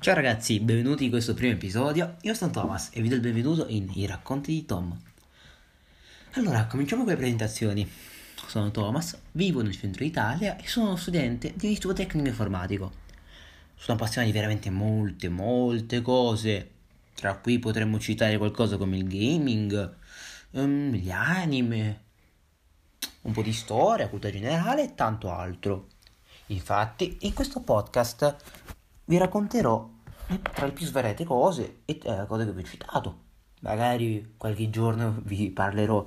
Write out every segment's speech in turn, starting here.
Ciao ragazzi, benvenuti in questo primo episodio. Io sono Thomas e vi do il benvenuto in I racconti di Tom. Allora, cominciamo con le presentazioni. Sono Thomas, vivo nel centro Italia e sono studente di istituto tecnico informatico. Sono appassionato di veramente molte, molte cose. Tra cui potremmo citare qualcosa come il gaming, um, gli anime, un po' di storia, cultura generale e tanto altro. Infatti, in questo podcast vi racconterò tra le più svariate cose e eh, cose che vi ho citato. Magari qualche giorno vi parlerò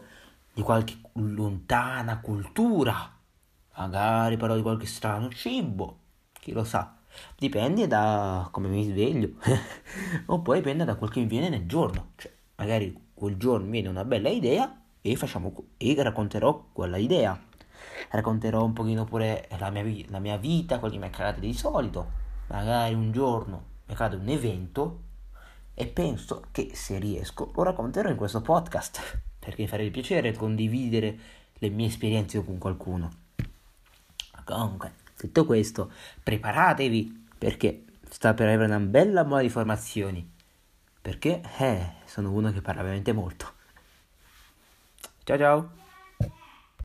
di qualche lontana cultura, magari parlerò di qualche strano cibo, chi lo sa. Dipende da come mi sveglio, oppure dipende da quel che mi viene nel giorno. Cioè, magari quel giorno mi viene una bella idea e, facciamo, e racconterò quella idea. Racconterò un pochino pure la mia, la mia vita, quello che mi accade di solito. Magari un giorno mi accade un evento e penso che se riesco lo racconterò in questo podcast perché mi farebbe piacere condividere le mie esperienze con qualcuno. Comunque, detto questo, preparatevi perché sta per avere una bella mole di informazioni perché eh, sono uno che parla veramente molto. Ciao ciao!